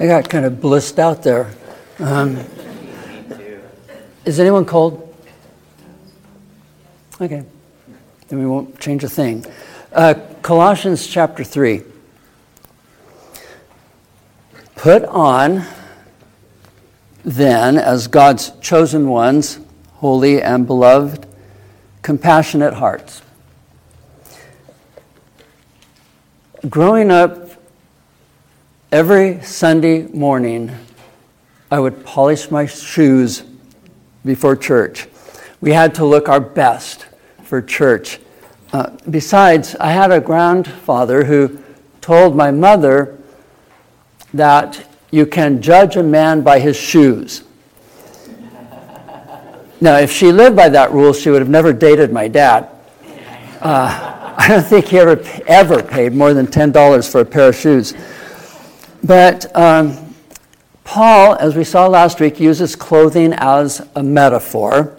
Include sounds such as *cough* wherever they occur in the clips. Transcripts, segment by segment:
I got kind of blissed out there. Um, is anyone cold? Okay. Then we won't change a thing. Uh, Colossians chapter 3. Put on, then, as God's chosen ones, holy and beloved, compassionate hearts. Growing up, every Sunday morning, I would polish my shoes before church. We had to look our best for church. Uh, besides, I had a grandfather who told my mother that you can judge a man by his shoes. Now, if she lived by that rule, she would have never dated my dad. Uh, *laughs* I don't think he ever, ever paid more than $10 for a pair of shoes. But um, Paul, as we saw last week, uses clothing as a metaphor.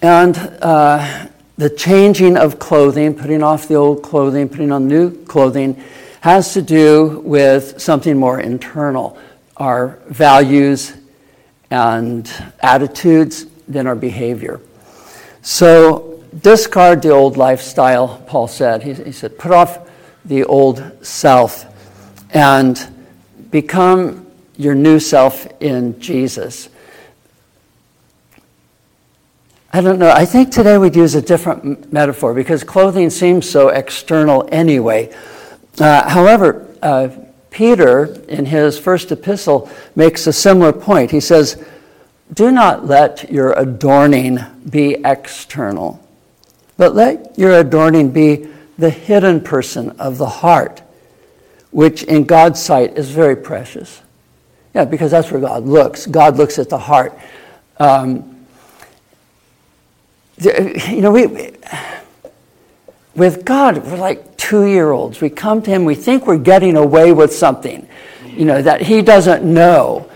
And uh, the changing of clothing, putting off the old clothing, putting on new clothing, has to do with something more internal our values and attitudes than our behavior. So, discard the old lifestyle, Paul said. He, he said, put off the old self and become your new self in Jesus. I don't know. I think today we'd use a different metaphor because clothing seems so external anyway. Uh, however, uh, Peter, in his first epistle, makes a similar point. He says, Do not let your adorning be external, but let your adorning be the hidden person of the heart, which in God's sight is very precious. Yeah, because that's where God looks. God looks at the heart. Um, you know, we, with God, we're like two year olds. We come to Him, we think we're getting away with something, you know, that He doesn't know.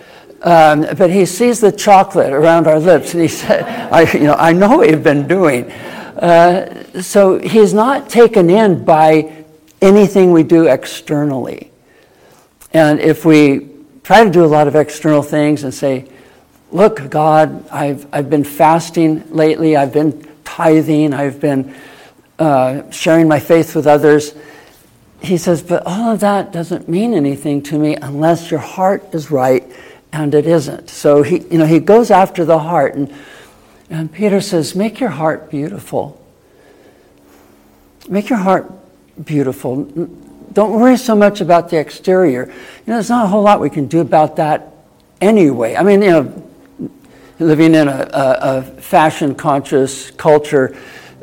Um, but He sees the chocolate around our lips, and He *laughs* said, I, you know, I know what you've been doing. Uh, so He's not taken in by anything we do externally. And if we try to do a lot of external things and say, look, God, I've, I've been fasting lately, I've been tithing, I've been uh, sharing my faith with others. He says, but all of that doesn't mean anything to me unless your heart is right, and it isn't. So he, you know, he goes after the heart, and, and Peter says, make your heart beautiful. Make your heart beautiful. Don't worry so much about the exterior. You know, there's not a whole lot we can do about that anyway. I mean, you know, living in a, a, a fashion conscious culture,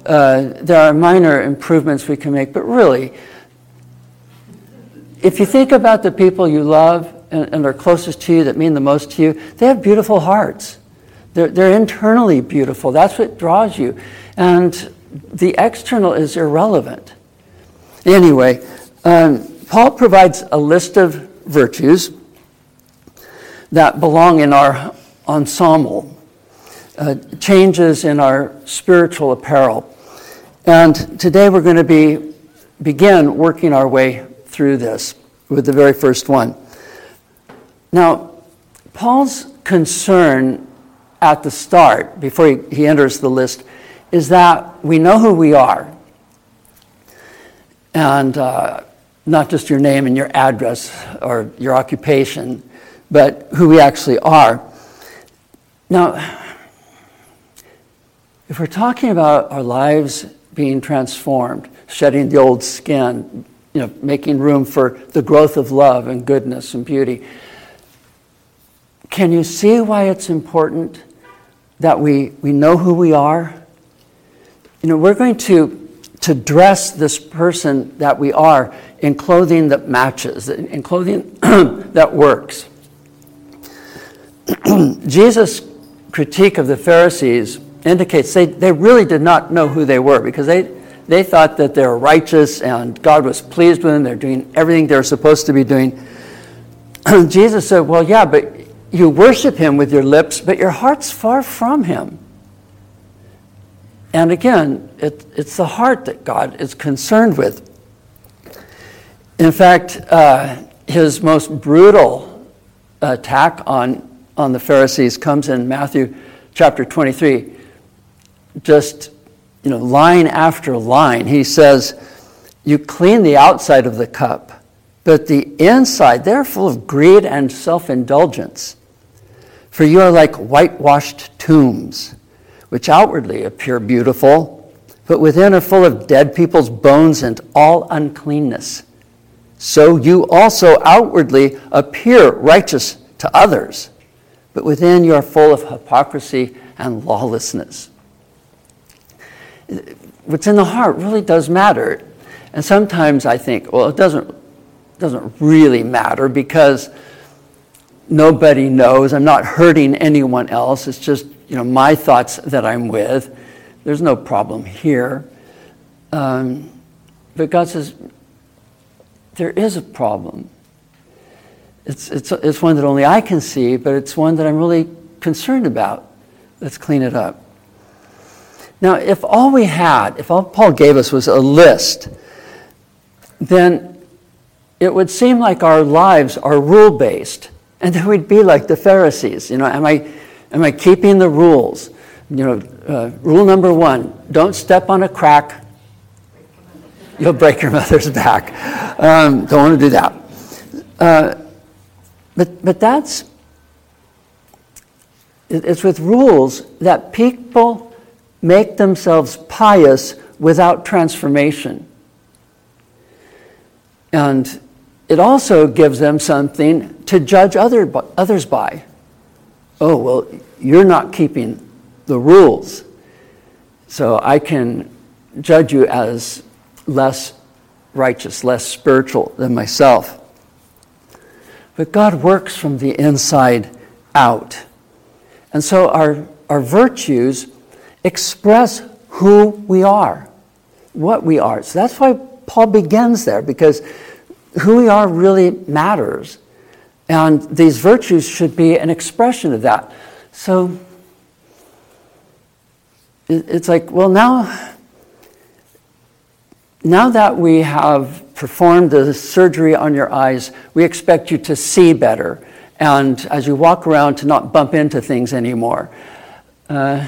uh, there are minor improvements we can make, but really, if you think about the people you love and, and, are closest to you that mean the most to you, they have beautiful hearts. They're, they're internally beautiful. That's what draws you. And the external is irrelevant. Anyway, um, Paul provides a list of virtues that belong in our ensemble, uh, changes in our spiritual apparel. And today we're going to be begin working our way through this with the very first one. Now, Paul's concern at the start, before he, he enters the list, is that we know who we are. And uh, not just your name and your address or your occupation, but who we actually are. Now, if we're talking about our lives being transformed, shedding the old skin, you know, making room for the growth of love and goodness and beauty, can you see why it's important that we, we know who we are? You know, we're going to, to dress this person that we are in clothing that matches, in clothing *clears throat* that works. *clears throat* Jesus critique of the Pharisees indicates they, they really did not know who they were because they, they thought that they were righteous and God was pleased with them. They're doing everything they're supposed to be doing. *clears throat* Jesus said, Well, yeah, but you worship him with your lips, but your heart's far from him. And again, it, it's the heart that God is concerned with. In fact, uh, his most brutal attack on, on the Pharisees comes in Matthew chapter 23. Just, you know, line after line, he says, You clean the outside of the cup, but the inside, they're full of greed and self indulgence. For you are like whitewashed tombs, which outwardly appear beautiful, but within are full of dead people's bones and all uncleanness. So you also outwardly appear righteous to others, but within you are full of hypocrisy and lawlessness. What's in the heart really does matter. And sometimes I think, well, it doesn't, doesn't really matter because nobody knows. I'm not hurting anyone else. It's just you know my thoughts that I'm with. There's no problem here. Um, but God says there is a problem. It's, it's, it's one that only I can see, but it's one that I'm really concerned about. Let's clean it up. Now, if all we had, if all Paul gave us was a list, then it would seem like our lives are rule based. And then we'd be like the Pharisees. You know, am I, am I keeping the rules? You know, uh, rule number one don't step on a crack, you'll break your *laughs* mother's back. Um, don't want to do that. Uh, but, but that's, it's with rules that people make themselves pious without transformation. And it also gives them something to judge other, others by. Oh, well, you're not keeping the rules, so I can judge you as less righteous, less spiritual than myself. But God works from the inside out. And so our, our virtues express who we are, what we are. So that's why Paul begins there, because who we are really matters. And these virtues should be an expression of that. So it's like, well, now, now that we have performed the surgery on your eyes, we expect you to see better. And as you walk around, to not bump into things anymore. Uh,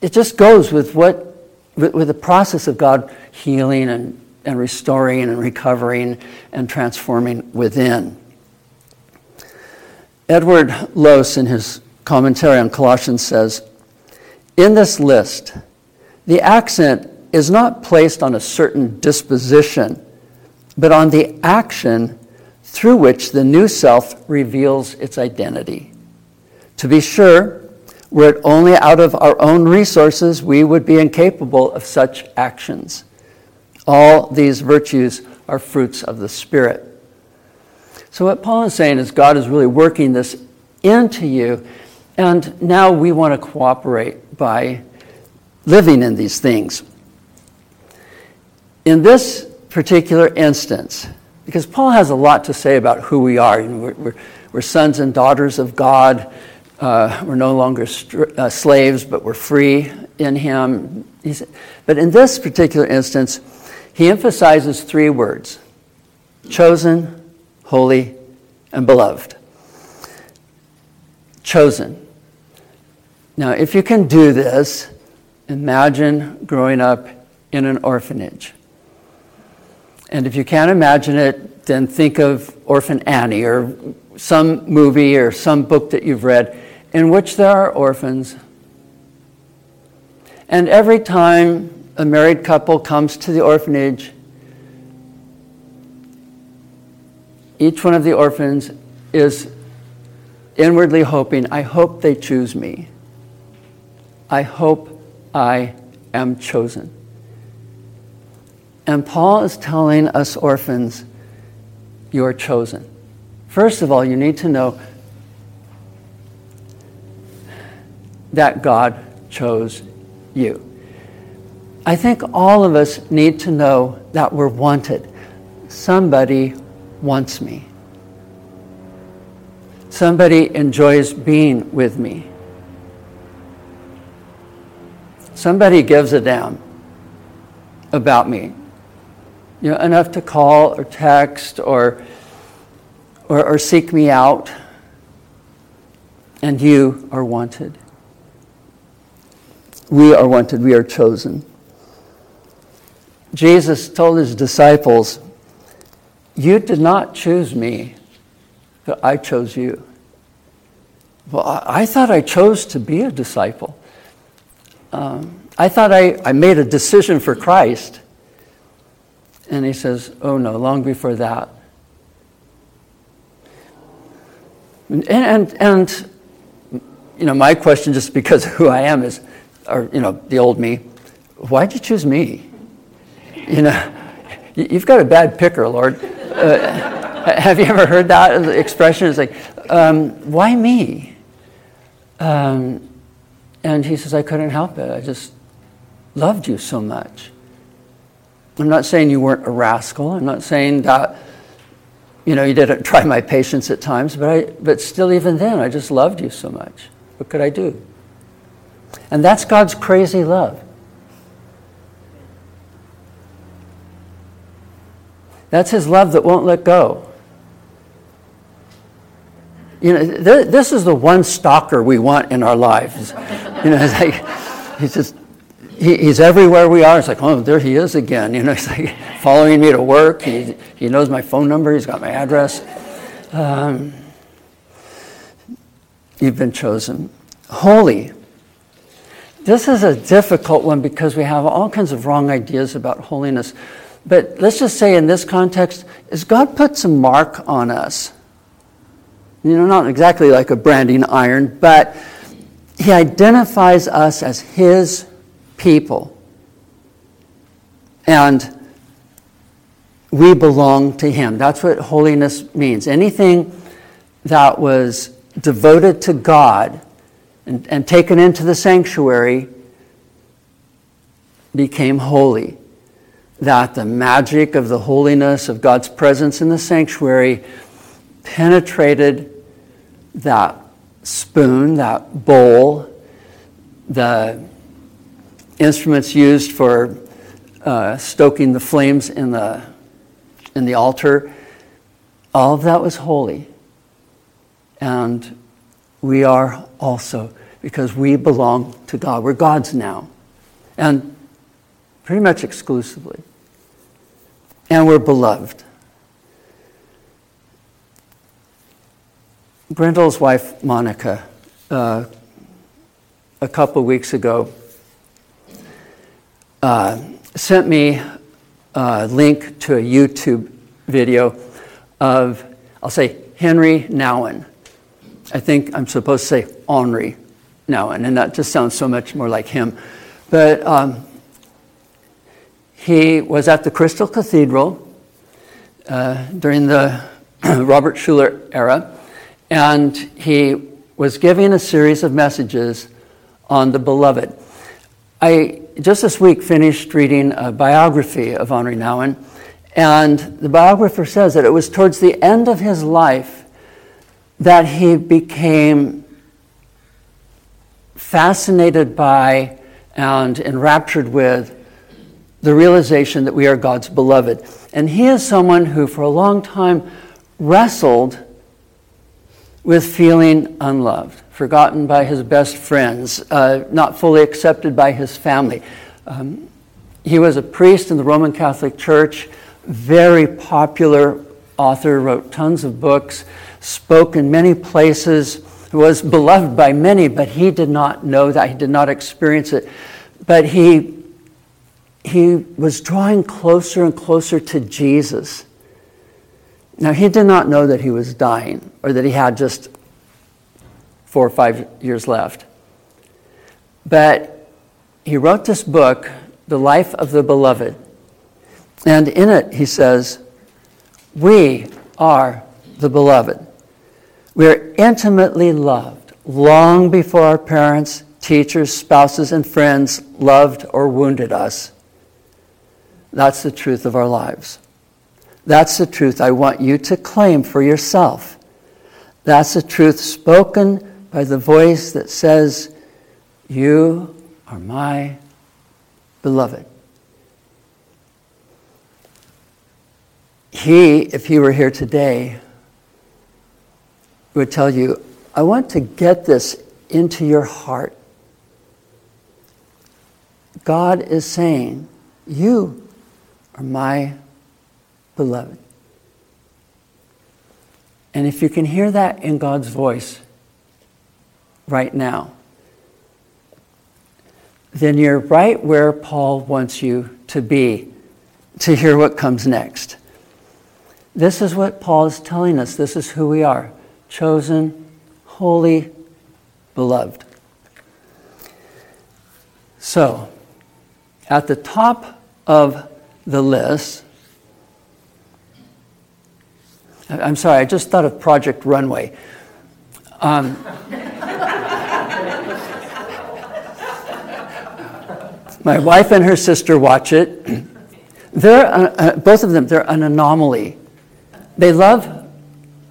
it just goes with what with, with the process of God healing and and restoring and recovering and transforming within. Edward Lohse, in his commentary on Colossians, says In this list, the accent is not placed on a certain disposition, but on the action through which the new self reveals its identity. To be sure, were it only out of our own resources, we would be incapable of such actions. All these virtues are fruits of the Spirit. So, what Paul is saying is God is really working this into you, and now we want to cooperate by living in these things. In this particular instance, because Paul has a lot to say about who we are. We're, we're, we're, sons and daughters of God. Uh, we're no longer uh, slaves, but we're free in Him. He's, but in this particular instance, he emphasizes three words chosen, holy, and beloved. Chosen. Now, if you can do this, imagine growing up in an orphanage. And if you can't imagine it, then think of Orphan Annie or some movie or some book that you've read in which there are orphans. And every time a married couple comes to the orphanage, each one of the orphans is inwardly hoping, I hope they choose me. I hope I am chosen. And Paul is telling us orphans, you are chosen. First of all, you need to know that God chose you. I think all of us need to know that we're wanted. Somebody wants me. Somebody enjoys being with me. Somebody gives a damn about me. You know, enough to call or text or or, or seek me out, and you are wanted. We are wanted, we are chosen. Jesus told his disciples, You did not choose me, but I chose you. Well, I, thought I chose to be a disciple. Um, I thought I, I made a decision for Christ. And he says, Oh no, long before that. And, and, and, you know, my question, just because of *laughs* who I am, is, or, you know, the old me, why'd you choose me? You know, *laughs* you've got a bad picker, Lord. Uh, *laughs* have you ever heard that expression? It's like, um, why me? Um, and he says, I couldn't help it. I just loved you so much. I'm not saying you weren't a rascal. I'm not saying that, you know, you didn't try my patience at times, but, I, but still, even then, I just loved you so much. What could I do? And that's God's crazy love. That's His love that won't let go. You know, th- this is the one stalker we want in our lives. You know, *laughs* it's like, he's just he, he's everywhere we are. It's like, oh, there he is again. You know, he's like *laughs* following me to work. He, he knows my phone number. He's got my address. Um, you've been chosen. Holy. This is a difficult one because we have all kinds of wrong ideas about holiness. But let's just say in this context, is God put some mark on us? You know, not exactly like a branding iron, but He identifies us as His people. And we belong to Him. That's what holiness means. Anything that was devoted to God and, and taken into the sanctuary became holy. That the magic of the holiness of God's presence in the sanctuary penetrated that spoon, that bowl, the instruments used for uh, stoking the flames in the, in the altar, all of that was holy. And we are also, because we belong to God. We're God's now. And pretty much exclusively. And we're beloved. Brendel's wife, Monica, uh, a couple weeks ago, uh, sent me a link to a YouTube video of, I'll say, Henry Nouwen. I think I'm supposed to say Henri Nouwen, and that just sounds so much more like him. But um, he was at the Crystal Cathedral uh, during the *clears throat* Robert Schuller era, and he was giving a series of messages on the beloved. I just this week finished reading a biography of Henri Nouwen, and the biographer says that it was towards the end of his life that he became fascinated by and enraptured with the realization that we are God's beloved. And he is someone who, for a long time, wrestled with feeling unloved forgotten by his best friends, uh, not fully accepted by his family. Um, he was a priest in the Roman Catholic Church, very popular author, wrote tons of books, spoke in many places, was beloved by many, but he did not know that, he did not experience it. But he, he was drawing closer and closer to Jesus. Now, he did not know that he was dying or that he had just four or five years left. But he wrote this book, The Life of the Beloved. And in it, he says, We are the beloved. We're intimately loved long before our parents, teachers, spouses, and friends loved or wounded us. That's the truth of our lives. That's the truth I want you to claim for yourself. That's the truth spoken by the voice that says, You are my beloved. He, if he were here today, would tell you, I want to get this into your heart. God is saying, You are my beloved. And if you can hear that in God's voice right now, then you're right where Paul wants you to be to hear what comes next. This is what Paul is telling us. This is who we are chosen, holy, beloved. So, at the top of the list, I'm sorry, I just thought of Project Runway. Um, *laughs* my wife and her sister watch it. *clears throat* They're, uh, both of them, they're an anomaly. They love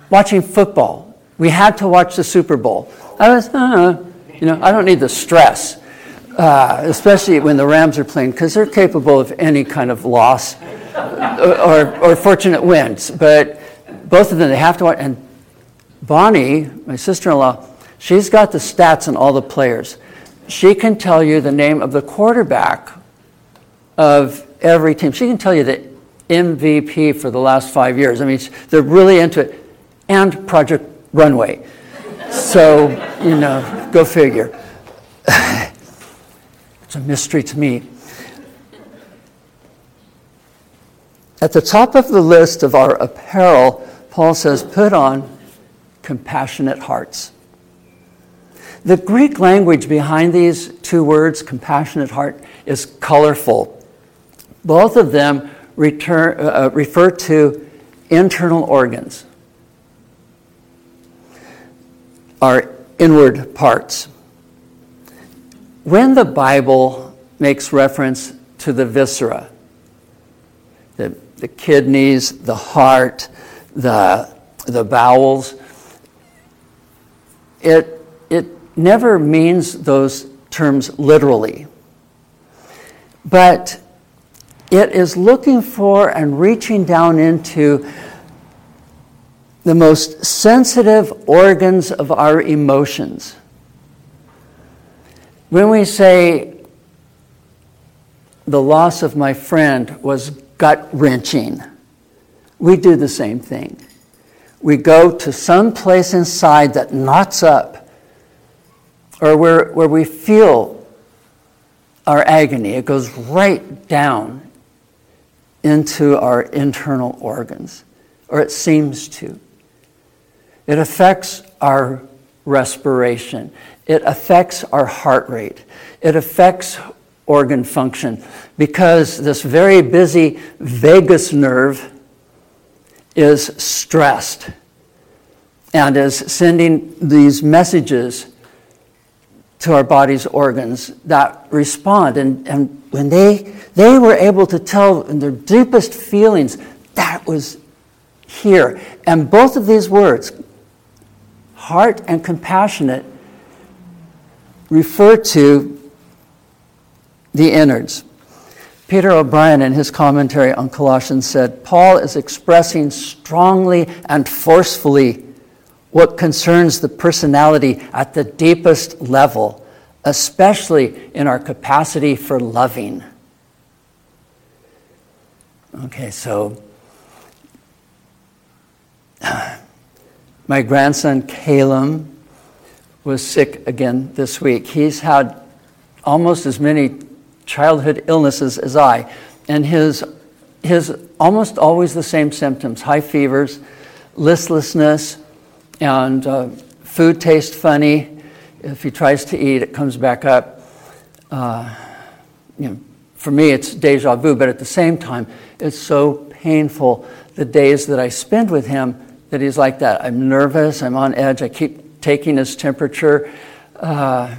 watching football. We had to watch the Super Bowl. I was, uh, you know, I don't need the stress, uh, especially when the Rams are playing, because they're capable of any kind of loss or, or, or fortunate wins. But both of them, they have to watch. And Bonnie, my sister in law, she's got the stats on all the players. She can tell you the name of the quarterback of every team. She can tell you the MVP for the last five years. I mean, they're really into it. And Project Runway. So, you know, go figure. *laughs* it's a mystery to me. At the top of the list of our apparel, Paul says, put on compassionate hearts. The Greek language behind these two words, compassionate heart, is colorful. Both of them return, uh, uh, refer to internal organs, our inward parts. When the Bible makes reference to the viscera, the, the kidneys, the heart, the, the bowels, it, it never means those terms literally. But it is looking for and reaching down into the most sensitive organs of our emotions. When we say, the loss of my friend was gut wrenching, we do the same thing. We go to some place inside that knots up, or where, where we feel our agony. It goes right down into our internal organs, or it seems to. It affects our respiration, it affects our heart rate, it affects organ function because this very busy vagus nerve is stressed and is sending these messages to our body's organs that respond. And, and when they, they were able to tell in their deepest feelings, that was here. And both of these words, heart and compassionate, refer to the innards. Peter O'Brien, in his commentary on Colossians, said Paul is expressing strongly and forcefully what concerns the personality at the deepest level, especially in our capacity for loving. Okay, so *sighs* my grandson Caleb was sick again this week. He's had almost as many childhood illnesses as I, and his his almost always the same symptoms: high fevers, listlessness, and uh, food tastes funny. If he tries to eat, it comes back up. Uh, you know, for me, it's deja vu, but at the same time, it's so painful the days that I spend with him that he's like that. I'm nervous, I'm on edge, I keep taking his temperature. Uh,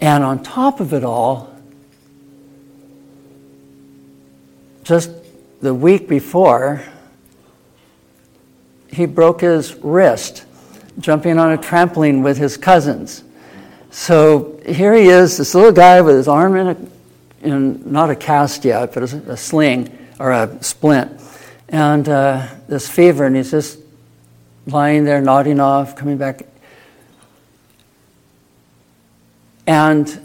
and on top of it all, just the week before, he broke his wrist jumping on a trampoline with his cousins. So here he is, this little guy with his arm in, a, in not a cast yet, but a, sling or a splint. and uh, this fever, and he's just lying there, nodding off, coming back. And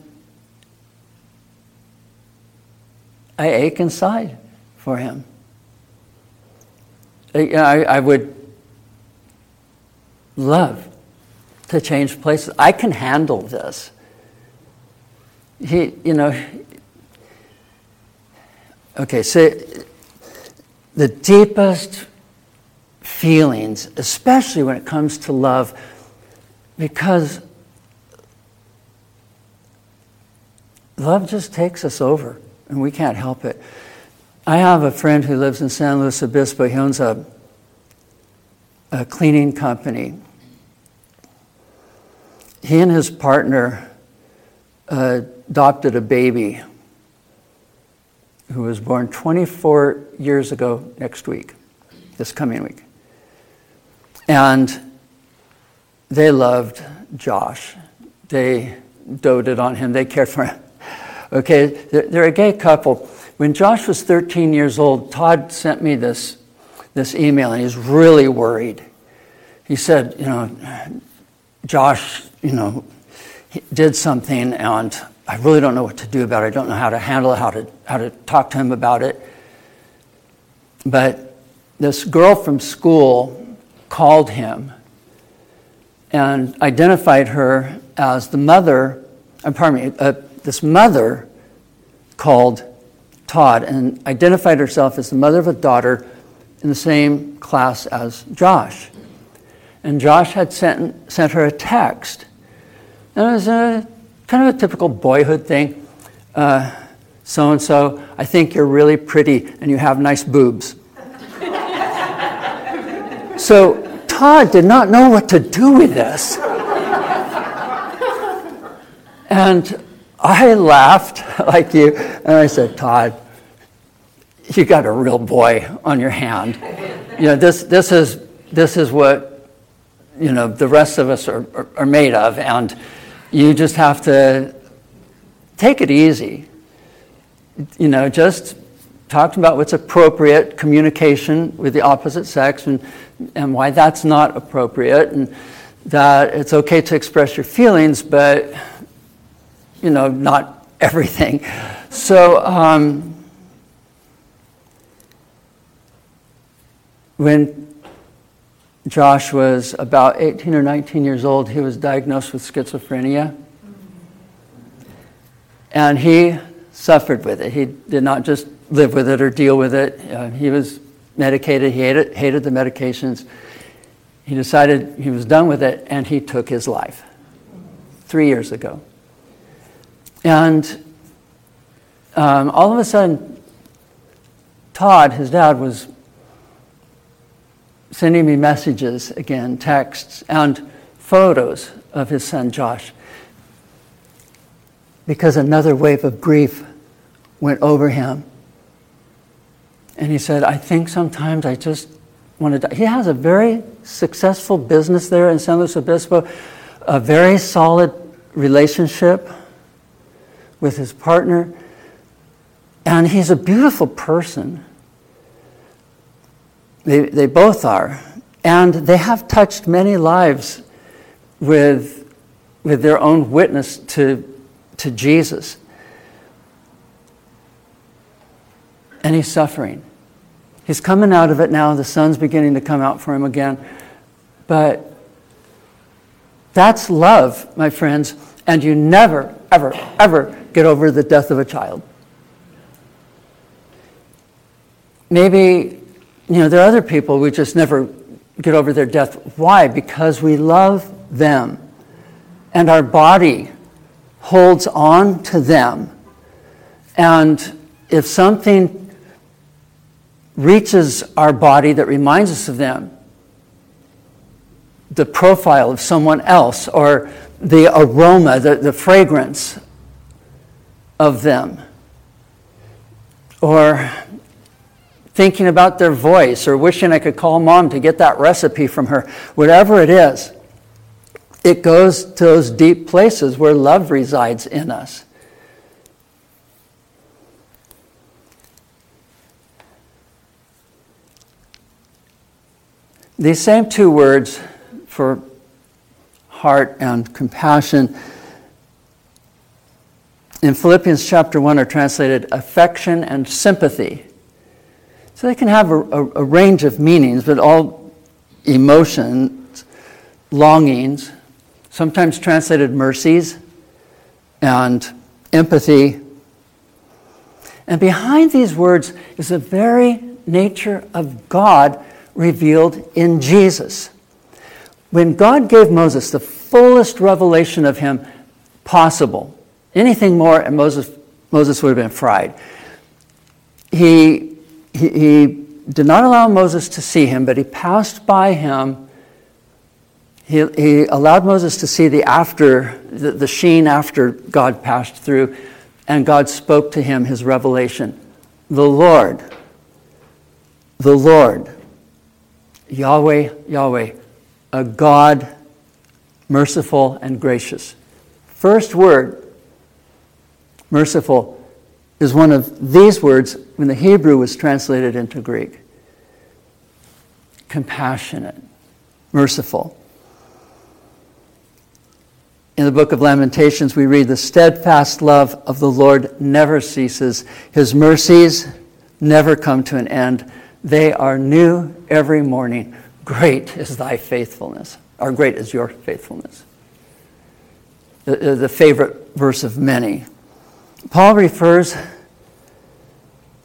I ache inside for him. I, I would love to change places. I can handle this. He, you know, okay, so the deepest feelings, especially when it comes to love, because love just takes us over and we can't help it. I have a friend who lives in San Luis Obispo. He owns a, a cleaning company. He and his partner uh, adopted a baby who was born 24 years ago next week, this coming week. And they loved Josh. They doted on him, they cared for him. Okay, they're a gay couple. When Josh was 13 years old, Todd sent me this, this email, and he's really worried. He said, You know, Josh, you know, did something, and I really don't know what to do about it. I don't know how to handle it, how to, how to talk to him about it. But this girl from school called him and identified her as the mother, uh, pardon me, uh, this mother called Todd and identified herself as the mother of a daughter in the same class as Josh. And Josh had sent, sent her a text. And it was a kind of a typical boyhood thing. So and so, I think you're really pretty and you have nice boobs. So Todd did not know what to do with this. and I laughed *laughs* like you, and I said, Todd, you got a real boy on your hand. You know, this, this, is, this is what, you know, the rest of us are, are, are made of, and you just have to take it easy. You know, just talk about what's appropriate communication with the opposite sex and, and why that's not appropriate, and that it's okay to express your feelings, but, you know, not *laughs* everything. So, um, when Josh was about 18 or 19 years old, he was diagnosed with schizophrenia. And he suffered with it. He did not just live with it or deal with it. Uh, he was medicated, he hated, hated the medications. He decided he was done with it and he took his life three years ago. And um, all of a sudden, Todd, his dad, was sending me messages again, texts, and photos of his son Josh. Because another wave of grief went over him. And he said, I think sometimes I just want to die. He has a very successful business there in San Luis Obispo, a very solid relationship with his partner, and he's a beautiful person. They, they both are. And they have touched many lives with, with their own witness to, to Jesus. And he's suffering. He's coming out of it now. The sun's beginning to come out for him again. But that's love, my friends. And you never, ever, ever get over the death of a child. Maybe you know, there are other people we just never get over their death. Why? Because we love them. And our body holds on to them. And if something reaches our body that reminds us of them, the profile of someone else or the aroma, the, the fragrance of them, or thinking about their voice or wishing I could call mom to get that recipe from her, whatever it is, it goes to those deep places where love resides in us. These same two words for heart and compassion in Philippians chapter 1 are translated affection and sympathy. So they can have a, a, a range of meanings, but all emotions, longings, sometimes translated mercies and empathy. And behind these words is the very nature of God revealed in Jesus. When God gave Moses the fullest revelation of him possible, anything more, and Moses, Moses would have been fried. He, he, he did not allow Moses to see him, but he passed by him. He, he allowed Moses to see the after, the, the sheen after God passed through, and God spoke to him his revelation. The Lord, the Lord, Yahweh, Yahweh, a God merciful and gracious. First word, merciful, is one of these words when the Hebrew was translated into Greek. Compassionate, merciful. In the book of Lamentations, we read, The steadfast love of the Lord never ceases, His mercies never come to an end. They are new every morning. Great is thy faithfulness, or great is your faithfulness. The, uh, the favorite verse of many. Paul refers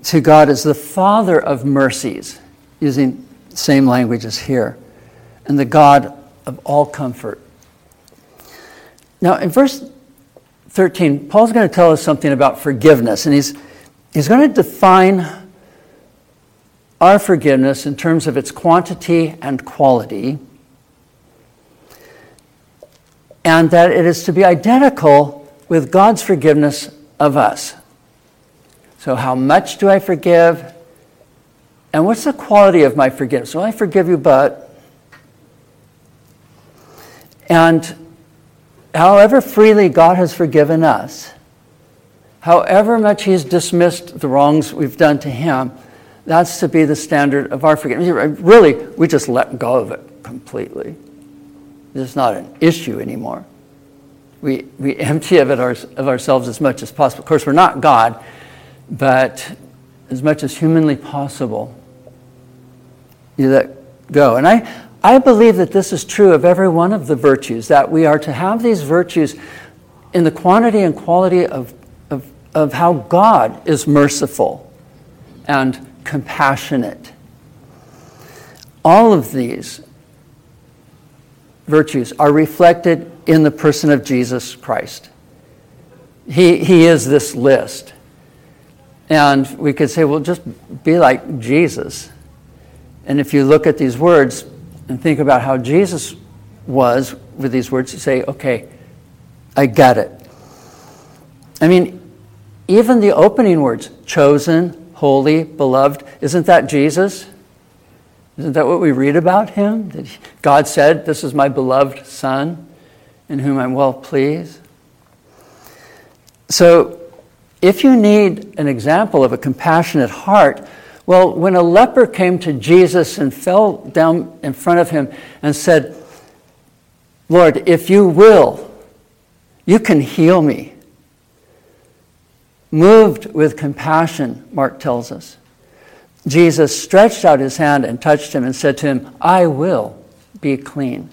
to God as the Father of mercies, using the same language as here, and the God of all comfort. Now, in verse 13, Paul's going to tell us something about forgiveness, and he's, he's going to define our forgiveness in terms of its quantity and quality, and that it is to be identical with God's forgiveness of us. So, how much do I forgive? And what's the quality of my forgiveness? Well, I forgive you, but. And however freely God has forgiven us, however much He's dismissed the wrongs we've done to Him, that's to be the standard of our forgiveness. Really, we just let go of it completely. It's not an issue anymore we, we empty of, it our, of ourselves as much as possible. Of course, we're not God, but as much as humanly possible, you let go. And I, I believe that this is true of every one of the virtues, that we are to have these virtues in the quantity and quality of, of, of how God is merciful and compassionate. All of these virtues are reflected in the person of Jesus Christ. He, he is this list. And we could say, well, just be like Jesus. And if you look at these words and think about how Jesus was with these words, you say, okay, I get it. I mean, even the opening words, chosen, holy, beloved, isn't that Jesus? Isn't that what we read about him? That God said, This is my beloved Son in whom I'm well pleased. So, if you need an example of a compassionate heart, well, when a leper came to Jesus and fell down in front of him and said, Lord, if you will, you can heal me. Moved with compassion, Mark tells us. Jesus stretched out his hand and touched him and said to him, I will be clean.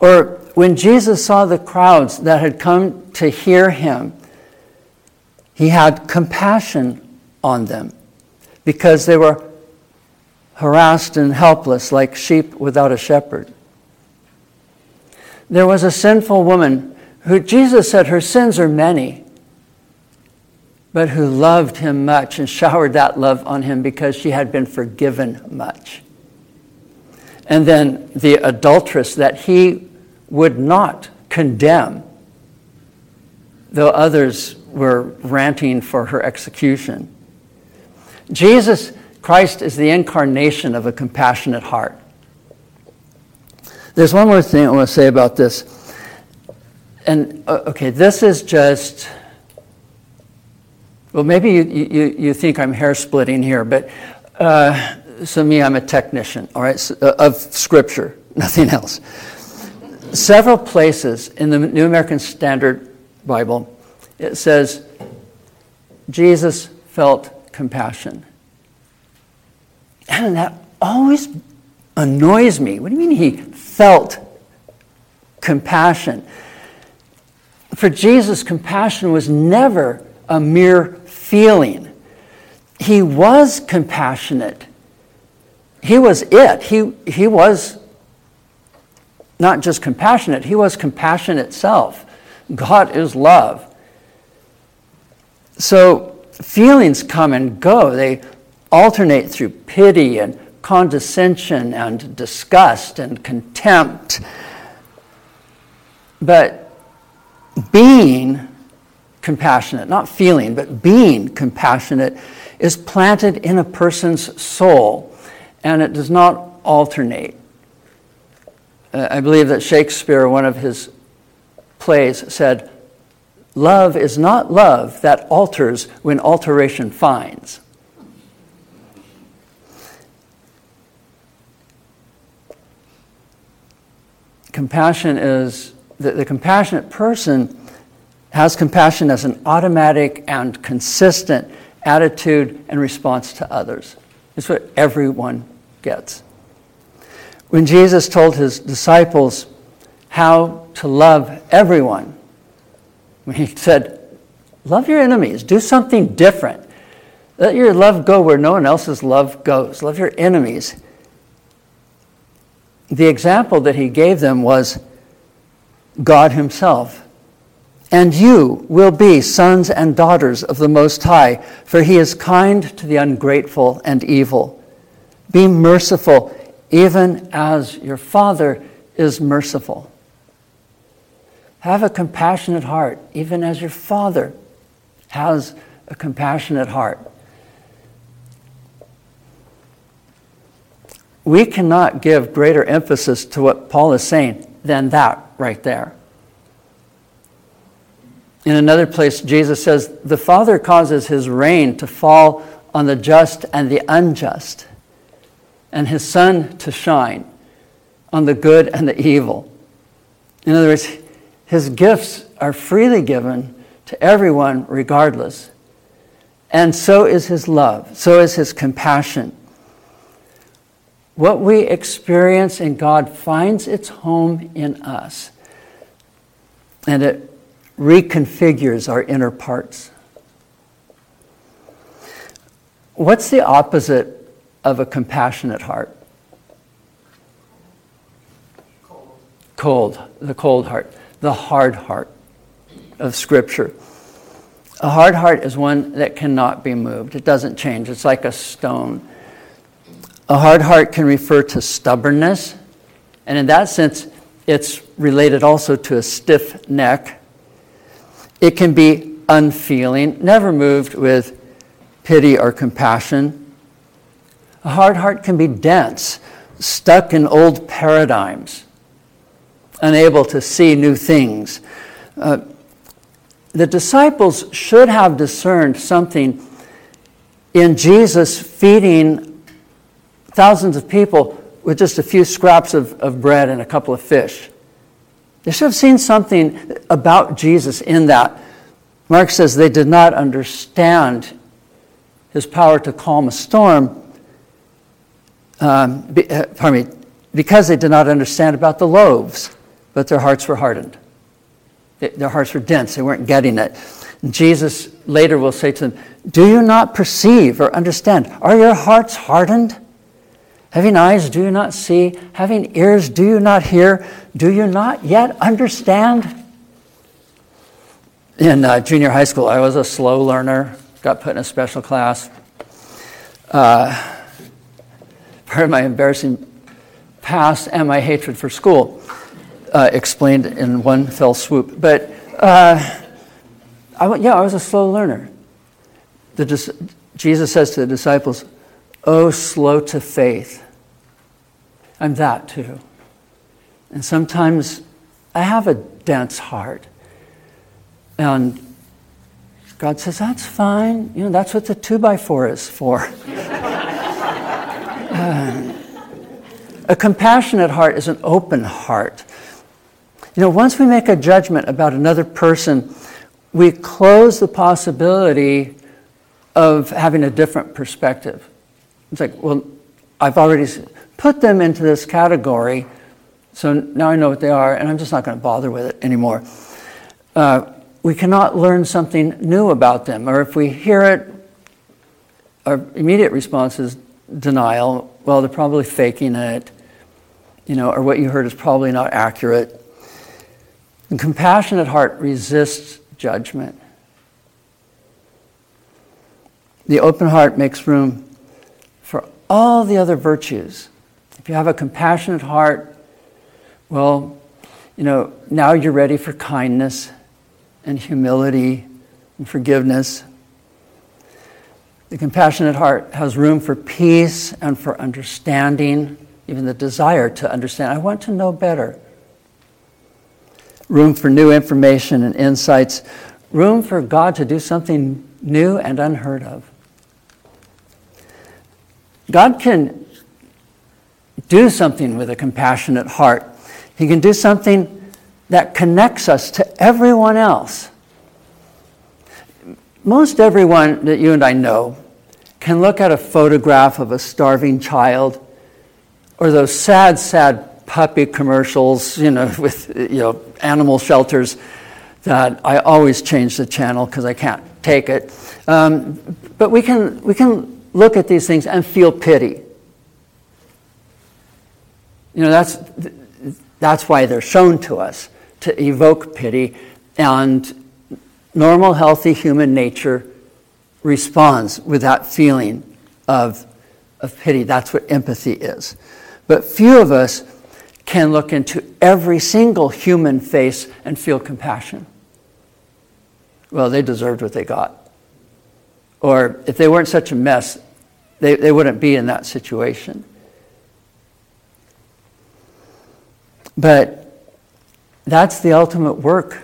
Or when Jesus saw the crowds that had come to hear him, he had compassion on them because they were harassed and helpless like sheep without a shepherd. There was a sinful woman who Jesus said her sins are many but who loved him much and showered that love on him because she had been forgiven much. And then the adulteress that he would not condemn, though others were ranting for her execution. Jesus Christ is the incarnation of a compassionate heart. There's one more thing I want to say about this. And, uh, okay, this is just well, maybe you, you, you think I'm hair splitting here, but uh, So, me, I'm a technician, all right, uh, of Scripture, *laughs* nothing else. Several places in the New American Standard Bible, it says, Jesus felt compassion. And that always annoys me. What do you mean he felt compassion? For Jesus, compassion was never a mere feeling. He was compassionate. He was it. He, he was not just compassionate, he was compassion itself. God is love. So feelings come and go. They alternate through pity and condescension and disgust and contempt. But being compassionate, not feeling, but being compassionate, is planted in a person's soul and it does not alternate. Uh, I believe that Shakespeare, one of his plays, said, Love is not love that alters when alteration finds. Compassion is, the, the compassionate person has compassion as an automatic and consistent attitude and response to others. It's what everyone gets. When Jesus told his disciples how to love everyone, when he said, Love your enemies, do something different. Let your love go where no one else's love goes. Love your enemies. The example that he gave them was God Himself. And you will be sons and daughters of the Most High, for He is kind to the ungrateful and evil. Be merciful, even as your Father is merciful. Have a compassionate heart, even as your Father has a compassionate heart. We cannot give greater emphasis to what Paul is saying than that right there. In another place, Jesus says, The Father causes his rain to fall on the just and the unjust, and his sun to shine on the good and the evil. In other words, his gifts are freely given to everyone regardless. And so is his love, so is his compassion. What we experience in God finds its home in us, and it reconfigures our inner parts. What's the opposite of a compassionate heart? Cold. The cold heart the hard heart of Scripture. A hard heart is one that cannot be moved, it doesn't change, it's like a stone. A hard heart can refer to stubbornness, and in that sense, it's related also to a stiff neck. It can be unfeeling, never moved with pity or compassion. A hard heart can be dense, stuck in old paradigms unable to see new things. Uh, the disciples should have discerned something in Jesus feeding thousands of people with just a few scraps of, of bread and a couple of fish. They should have seen something about Jesus in that. Mark says they did not understand his power to calm a storm. Um, be, uh, pardon me, because they did not understand about the loaves but their hearts were hardened. Their hearts were dense, they weren't getting it. And Jesus later will say to them, Do you not perceive or understand? Are your hearts hardened? Having eyes, do you not see? Having ears, do you not hear? Do you not yet understand? In uh, junior high school, I was a slow learner, got put in a special class. Uh, *laughs* part of my embarrassing past and my hatred for school uh, explained in one fell swoop. But uh, I, yeah, I was a slow learner. The, Jesus says to the disciples, Oh, slow to faith. I'm that too. And sometimes I have a dense heart. And God says, That's fine. You know, that's what the two by four is for. *laughs* Uh, a compassionate heart is an open heart. You know, once we make a judgment about another person, we close the possibility of having a different perspective. It's like, well, I've already put them into this category, so now I know what they are, and I'm just not going to bother with it anymore. Uh, we cannot learn something new about them, or if we hear it, our immediate response is denial. Well, they're probably faking it, you know, or what you heard is probably not accurate. A compassionate heart resists judgment. The open heart makes room for all the other virtues. If you have a compassionate heart, well, you know, now you're ready for kindness and humility and forgiveness. The compassionate heart has room for peace and for understanding, even the desire to understand. I want to know better. Room for new information and insights. Room for God to do something new and unheard of. God can do something with a compassionate heart. He can do something that connects us to everyone else. Most everyone that you and I know can look at a photograph of a starving child or those sad, sad puppy commercials, you know, *laughs* with you know, animal shelters that I always change the channel because I can't take it. Um, but we can, we can look at these things and feel pity. You know, that's, that's why they're shown to us, to evoke pity. And normal, healthy human nature responds with that feeling of, of pity. That's what empathy is. But few of us can look into every single human face and feel compassion. Well, they deserved what they got. Or if they weren't such a mess, they, they wouldn't be in that situation. But that's the ultimate work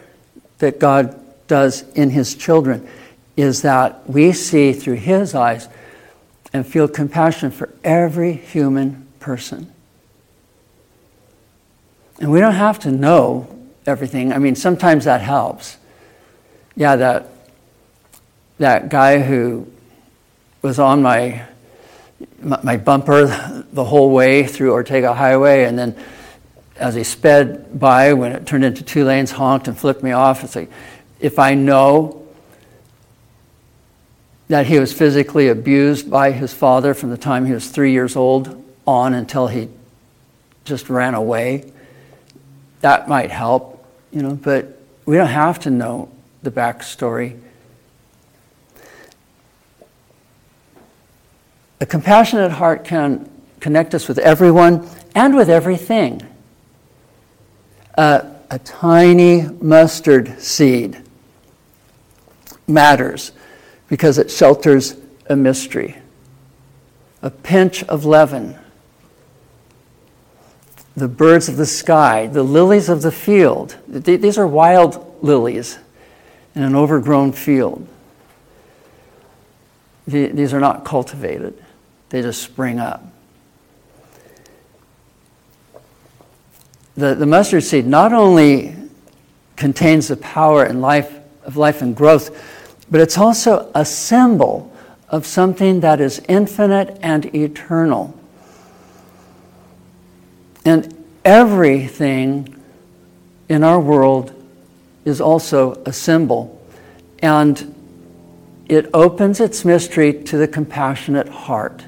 that God does in his children is that we see through his eyes and feel compassion for every human person. And we don't have to know everything. I mean, sometimes that helps. Yeah, that, that guy who was on my, my bumper *laughs* the whole way through Ortega Highway and then as he sped by, when it turned into two lanes, honked and flipped me off. It's like, if I know that he was physically abused by his father from the time he was three years old on until he just ran away, that might help, you know, but we don't have to know the backstory. A compassionate heart can connect us with everyone and with everything a, a tiny mustard seed matters because it shelters a mystery. A pinch of leaven. The birds of the sky, the lilies of the field. These are wild lilies in an overgrown field. These are not cultivated, they just spring up. The, the mustard seed not only contains the power and life of life and growth, but it's also a symbol of something that is infinite and eternal. And everything in our world is also a symbol. And it opens its mystery to the compassionate heart,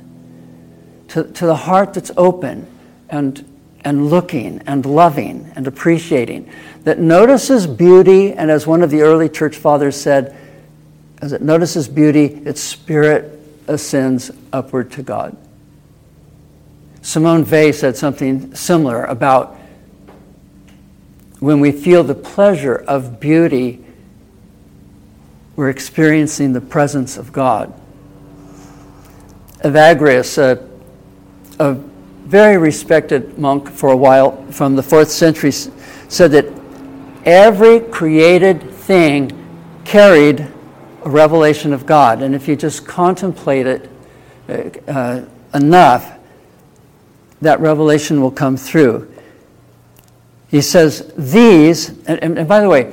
to, to the heart that's open and and looking and loving and appreciating, that notices beauty, and as one of the early church fathers said, as it notices beauty, its spirit ascends upward to God. Simone Weil said something similar about when we feel the pleasure of beauty, we're experiencing the presence of God. Evagrius, a, a very respected monk for a while from the fourth century, said that every created thing carried a revelation of God. And if you just contemplate it uh, uh, enough, that revelation will come through. He says, These, and, and, and by the way,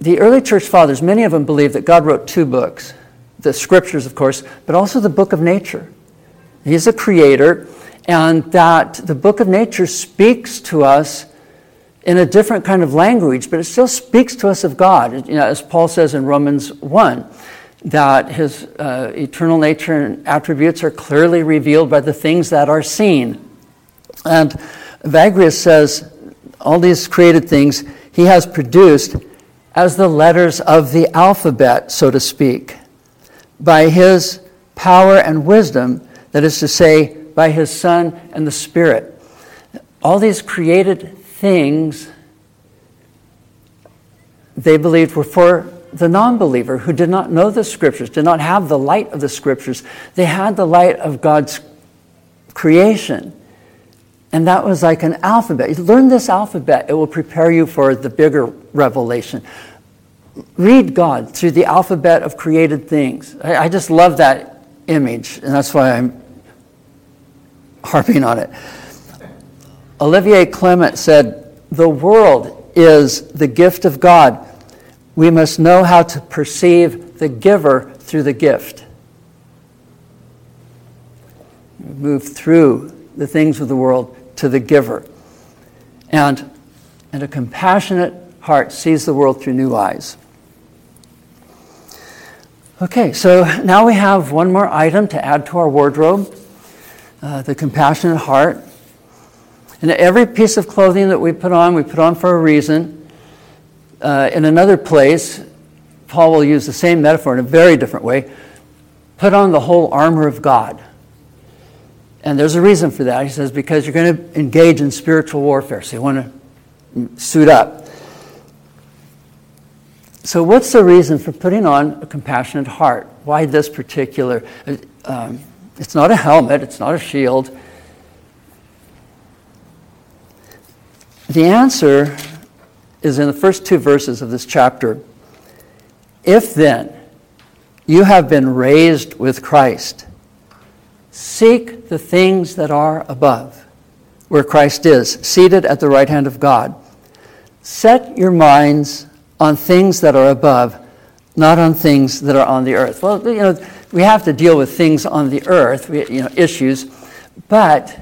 the early church fathers, many of them believed that God wrote two books the scriptures, of course, but also the book of nature. He's a creator, and that the book of nature speaks to us in a different kind of language, but it still speaks to us of God. You know, as Paul says in Romans 1, that his uh, eternal nature and attributes are clearly revealed by the things that are seen. And Evagrius says all these created things he has produced as the letters of the alphabet, so to speak, by his power and wisdom, that is to say, by his Son and the Spirit. All these created things they believed were for the non believer who did not know the scriptures, did not have the light of the scriptures. They had the light of God's creation. And that was like an alphabet. You learn this alphabet, it will prepare you for the bigger revelation. Read God through the alphabet of created things. I, I just love that image, and that's why I'm harping on it. Olivier Clement said, The world is the gift of God. We must know how to perceive the giver through the gift. Move through the things of the world to the giver. And, and a compassionate heart sees the world through new eyes. Okay, so now we have one more item to add to our wardrobe uh, the compassionate heart. And every piece of clothing that we put on, we put on for a reason. Uh, in another place, Paul will use the same metaphor in a very different way put on the whole armor of God. And there's a reason for that. He says, because you're going to engage in spiritual warfare, so you want to suit up. So, what's the reason for putting on a compassionate heart? Why this particular? Um, it's not a helmet, it's not a shield. The answer is in the first two verses of this chapter. If then you have been raised with Christ, seek the things that are above, where Christ is, seated at the right hand of God. Set your minds on things that are above, not on things that are on the earth. Well, you know, we have to deal with things on the earth, you know, issues, but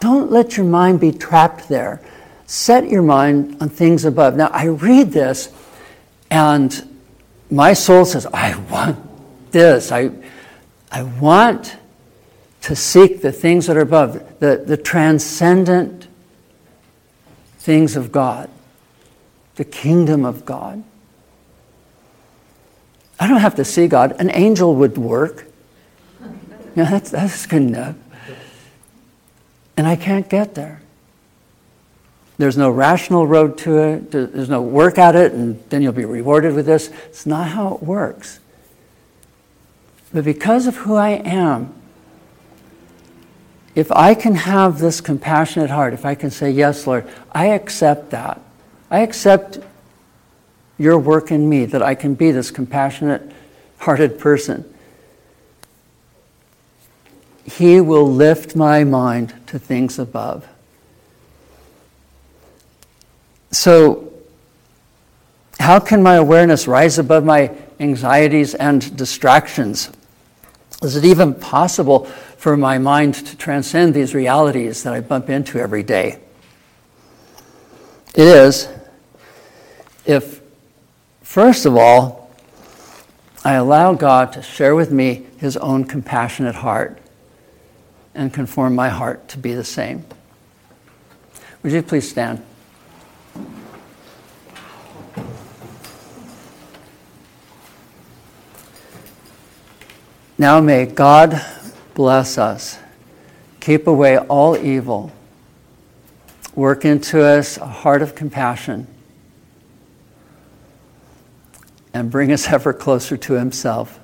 don't let your mind be trapped there. Set your mind on things above. Now, I read this, and my soul says, I want this. I, I want to seek the things that are above, the, the transcendent things of God the kingdom of God. I don't have to see God. An angel would work. Yeah, that's, that's good enough. And I can't get there. There's no rational road to it. There's no work at it, and then you'll be rewarded with this. It's not how it works. But because of who I am, if I can have this compassionate heart, if I can say, Yes, Lord, I accept that. I accept your work in me, that I can be this compassionate hearted person. He will lift my mind to things above. So, how can my awareness rise above my anxieties and distractions? Is it even possible for my mind to transcend these realities that I bump into every day? It is if, first of all, I allow God to share with me his own compassionate heart and conform my heart to be the same. Would you please stand? Now may God bless us, keep away all evil, work into us a heart of compassion and bring us ever closer to Himself.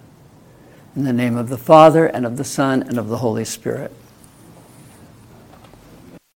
In the name of the Father, and of the Son, and of the Holy Spirit.